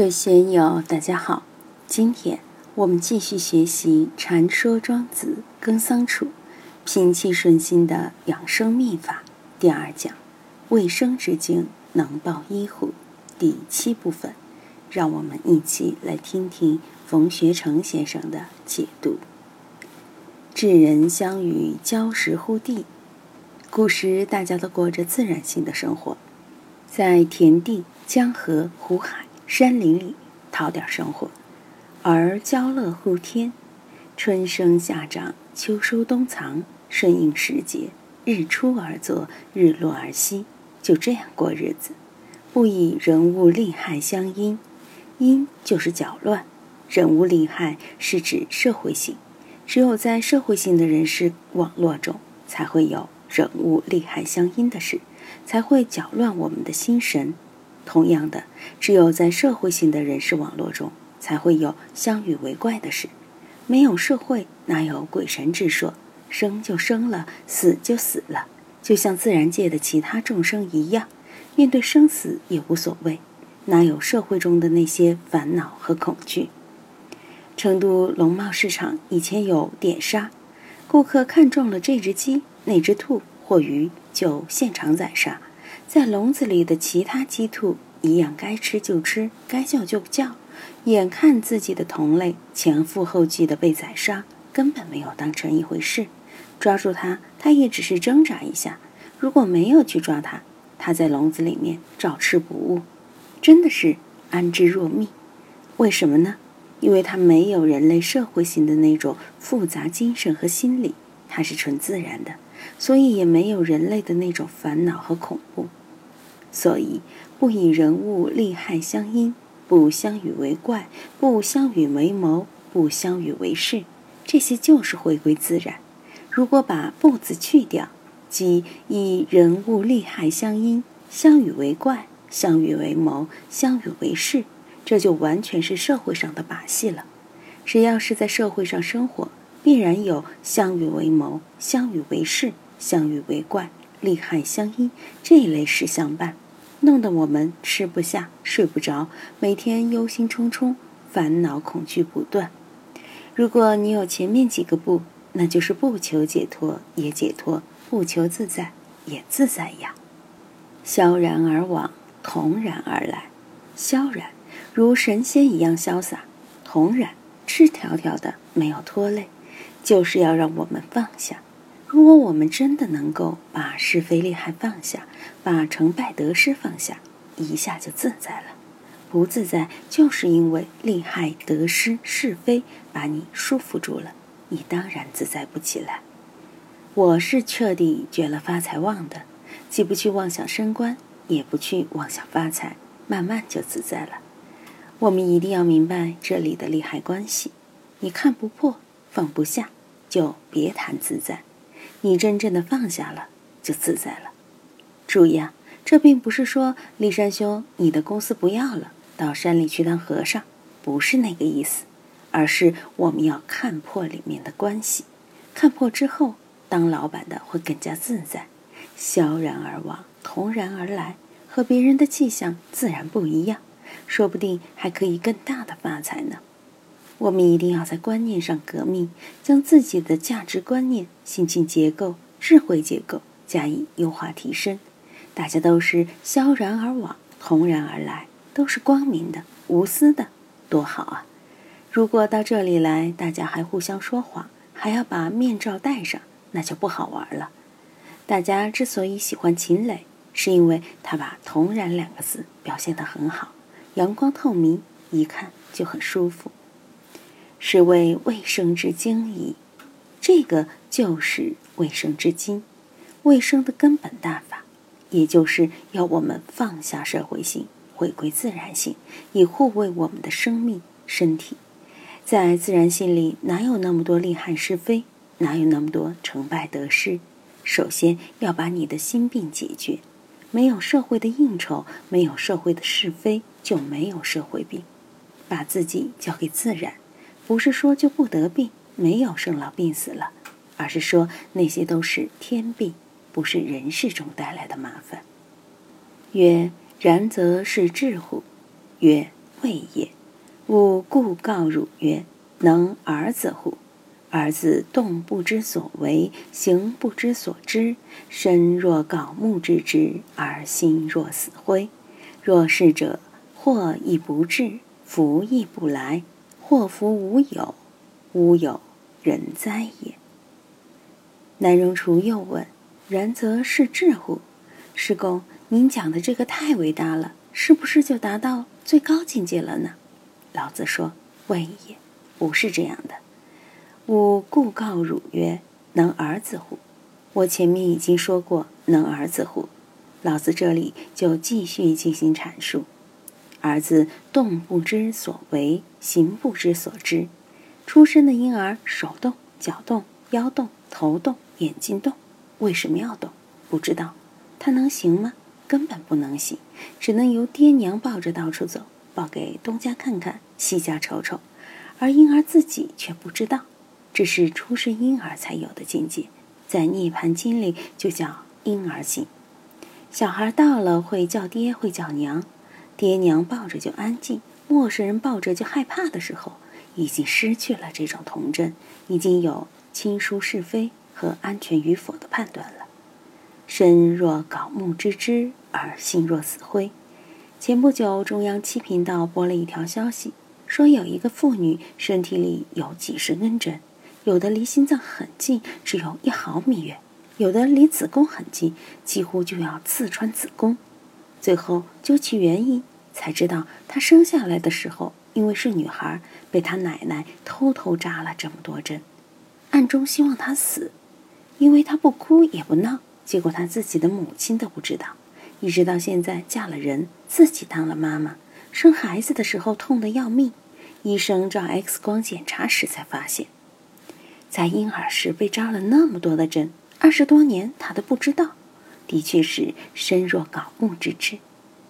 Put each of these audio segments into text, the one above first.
各位学友，大家好。今天我们继续学习《禅说庄子·耕桑处》，平气顺心的养生秘法第二讲：卫生之精能报医乎？第七部分，让我们一起来听听冯学成先生的解读。智人相与交识乎地。古时大家都过着自然性的生活，在田地、江河、湖海。山林里讨点生活，而交乐乎天，春生夏长，秋收冬藏，顺应时节，日出而作，日落而息，就这样过日子，不以人物利害相因。因就是搅乱，人物利害是指社会性，只有在社会性的人事网络中，才会有人物利害相因的事，才会搅乱我们的心神。同样的，只有在社会性的人事网络中，才会有相与为怪的事。没有社会，哪有鬼神之说？生就生了，死就死了，就像自然界的其他众生一样，面对生死也无所谓。哪有社会中的那些烦恼和恐惧？成都农贸市场以前有点杀，顾客看中了这只鸡、那只兔或鱼，就现场宰杀。在笼子里的其他鸡兔一样，该吃就吃，该叫就叫。眼看自己的同类前赴后继的被宰杀，根本没有当成一回事。抓住它，它也只是挣扎一下。如果没有去抓它，它在笼子里面照吃不误，真的是安之若命。为什么呢？因为它没有人类社会性的那种复杂精神和心理，它是纯自然的，所以也没有人类的那种烦恼和恐怖。所以，不以人物利害相因，不相与为怪，不相与为谋，不相与为事，这些就是回归自然。如果把“不”字去掉，即以人物利害相因、相与为怪、相与为谋、相与为事，这就完全是社会上的把戏了。只要是在社会上生活，必然有相与为谋、相与为事、相与为怪。利害相依这一类事相伴，弄得我们吃不下、睡不着，每天忧心忡忡、烦恼恐惧不断。如果你有前面几个不，那就是不求解脱也解脱，不求自在也自在呀。萧然而往，同然而来。萧然如神仙一样潇洒，同然赤条条的没有拖累，就是要让我们放下。如果我们真的能够把是非利害放下，把成败得失放下，一下就自在了。不自在，就是因为利害得失是非把你束缚住了，你当然自在不起来。我是彻底绝了发财妄的，既不去妄想升官，也不去妄想发财，慢慢就自在了。我们一定要明白这里的利害关系，你看不破，放不下，就别谈自在。你真正的放下了，就自在了。注意啊，这并不是说立山兄，你的公司不要了，到山里去当和尚，不是那个意思，而是我们要看破里面的关系，看破之后，当老板的会更加自在，萧然而往，同然而来，和别人的气象自然不一样，说不定还可以更大的发财呢。我们一定要在观念上革命，将自己的价值观念、心情结构、智慧结构加以优化提升。大家都是萧然而往，同然而来，都是光明的、无私的，多好啊！如果到这里来，大家还互相说谎，还要把面罩戴上，那就不好玩了。大家之所以喜欢秦磊，是因为他把“同然”两个字表现得很好，阳光透明，一看就很舒服。是为卫生之精矣，这个就是卫生之精，卫生的根本大法，也就是要我们放下社会性，回归自然性，以护卫我们的生命身体。在自然性里，哪有那么多利害是非？哪有那么多成败得失？首先要把你的心病解决。没有社会的应酬，没有社会的是非，就没有社会病。把自己交给自然。不是说就不得病，没有生老病死了，而是说那些都是天病，不是人世中带来的麻烦。曰：然则是智乎？曰：未也。吾故告汝曰：能儿子乎？儿子动不知所为，行不知所知，身若槁木之枝，而心若死灰。若是者，祸亦不至，福亦不来。祸福无有，无有人哉也。南荣厨又问：“然则是智乎？师公，您讲的这个太伟大了，是不是就达到最高境界了呢？”老子说：“未也，不是这样的。”吾故告汝曰：“能儿子乎？”我前面已经说过“能儿子乎”，老子这里就继续进行阐述：儿子动不知所为，行不知所知。出生的婴儿手动、脚动、腰动、头动、眼睛动，为什么要动？不知道。他能行吗？根本不能行，只能由爹娘抱着到处走，抱给东家看看，西家瞅瞅，而婴儿自己却不知道。这是出生婴儿才有的境界，在《涅盘经》里就叫婴儿性。小孩到了会叫爹会叫娘，爹娘抱着就安静，陌生人抱着就害怕的时候，已经失去了这种童真，已经有亲疏是非和安全与否的判断了。身若槁木之枝，而心若死灰。前不久，中央七频道播了一条消息，说有一个妇女身体里有几十根针。有的离心脏很近，只有一毫米远；有的离子宫很近，几乎就要刺穿子宫。最后究其原因，才知道她生下来的时候，因为是女孩，被她奶奶偷偷扎了这么多针，暗中希望她死，因为她不哭也不闹。结果她自己的母亲都不知道，一直到现在嫁了人，自己当了妈妈，生孩子的时候痛得要命，医生照 X 光检查时才发现。在婴儿时被扎了那么多的针，二十多年他都不知道，的确是身若槁木之枝。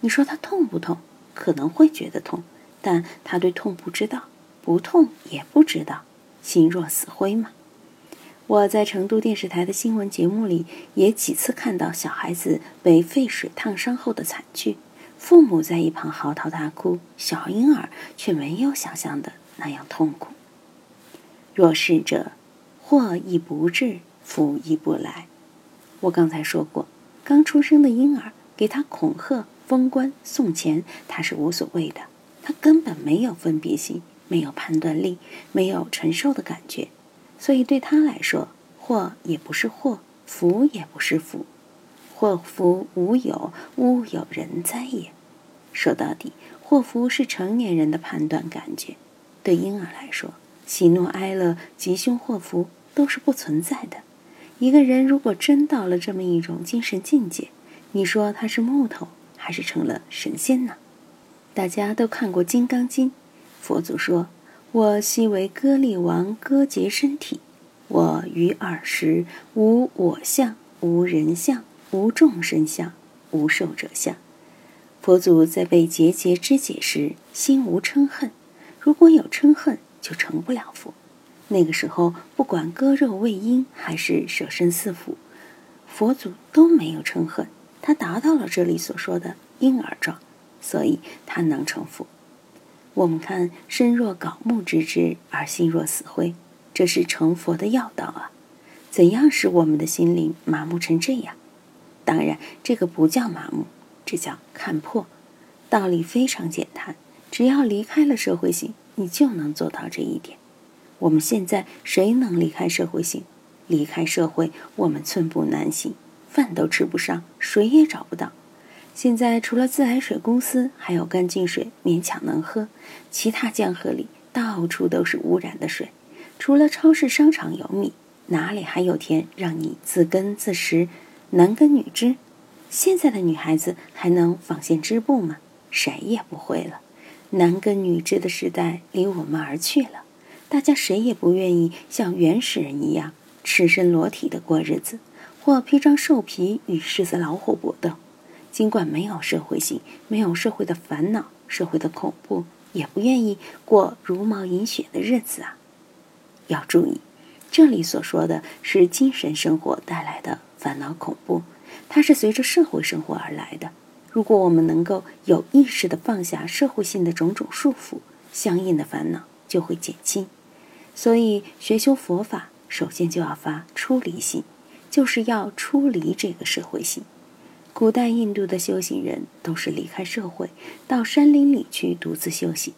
你说他痛不痛？可能会觉得痛，但他对痛不知道，不痛也不知道，心若死灰嘛。我在成都电视台的新闻节目里也几次看到小孩子被沸水烫伤后的惨剧，父母在一旁嚎啕大哭，小婴儿却没有想象的那样痛苦。若是者。祸亦不至，福亦不来。我刚才说过，刚出生的婴儿给他恐吓、封官、送钱，他是无所谓的。他根本没有分别心，没有判断力，没有承受的感觉，所以对他来说，祸也不是祸，福也不是福。祸福无有，无有人哉也。说到底，祸福是成年人的判断感觉。对婴儿来说，喜怒哀乐、吉凶祸福。都是不存在的。一个人如果真到了这么一种精神境界，你说他是木头还是成了神仙呢？大家都看过《金刚经》，佛祖说：“我昔为割力王，割截身体。我于尔时无我相，无人相，无众生相，无寿者相。”佛祖在被结节肢解时，心无嗔恨。如果有嗔恨，就成不了佛。那个时候，不管割肉喂鹰还是舍身饲虎，佛祖都没有嗔恨。他达到了这里所说的婴儿状，所以他能成佛。我们看身若槁木之枝，而心若死灰，这是成佛的要道啊！怎样使我们的心灵麻木成这样？当然，这个不叫麻木，这叫看破。道理非常简单，只要离开了社会性，你就能做到这一点。我们现在谁能离开社会性？离开社会，我们寸步难行，饭都吃不上，水也找不到。现在除了自来水公司还有干净水勉强能喝，其他江河里到处都是污染的水。除了超市商场有米，哪里还有田让你自耕自食？男耕女织，现在的女孩子还能纺线织布吗？谁也不会了。男耕女织的时代离我们而去了。大家谁也不愿意像原始人一样赤身裸体的过日子，或披张兽皮与狮子老虎搏斗。尽管没有社会性，没有社会的烦恼、社会的恐怖，也不愿意过茹毛饮血的日子啊！要注意，这里所说的是精神生活带来的烦恼恐怖，它是随着社会生活而来的。如果我们能够有意识的放下社会性的种种束缚，相应的烦恼就会减轻。所以，学修佛法，首先就要发出离心，就是要出离这个社会性。古代印度的修行人都是离开社会，到山林里去独自修行，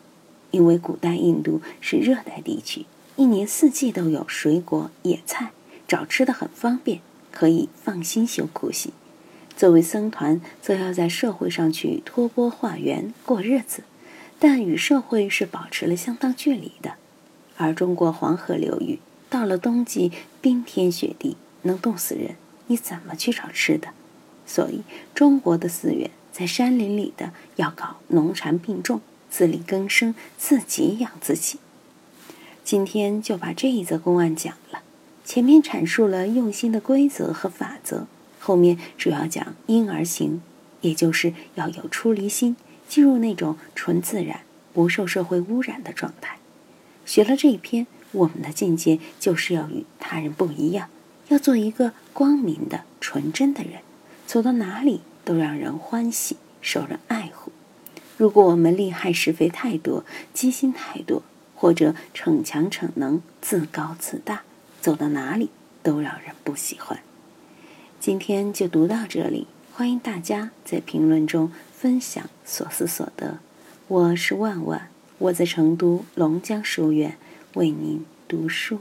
因为古代印度是热带地区，一年四季都有水果、野菜，找吃的很方便，可以放心修苦行。作为僧团，则要在社会上去托钵化缘过日子，但与社会是保持了相当距离的。而中国黄河流域到了冬季，冰天雪地，能冻死人，你怎么去找吃的？所以，中国的寺院在山林里的要搞农禅并重，自力更生，自己养自己。今天就把这一则公案讲了。前面阐述了用心的规则和法则，后面主要讲因而行，也就是要有出离心，进入那种纯自然、不受社会污染的状态。学了这一篇，我们的境界就是要与他人不一样，要做一个光明的、纯真的人。走到哪里都让人欢喜，受人爱护。如果我们利害是非太多，机心太多，或者逞强逞能、自高自大，走到哪里都让人不喜欢。今天就读到这里，欢迎大家在评论中分享所思所得。我是万万，我在成都龙江书院为您读书。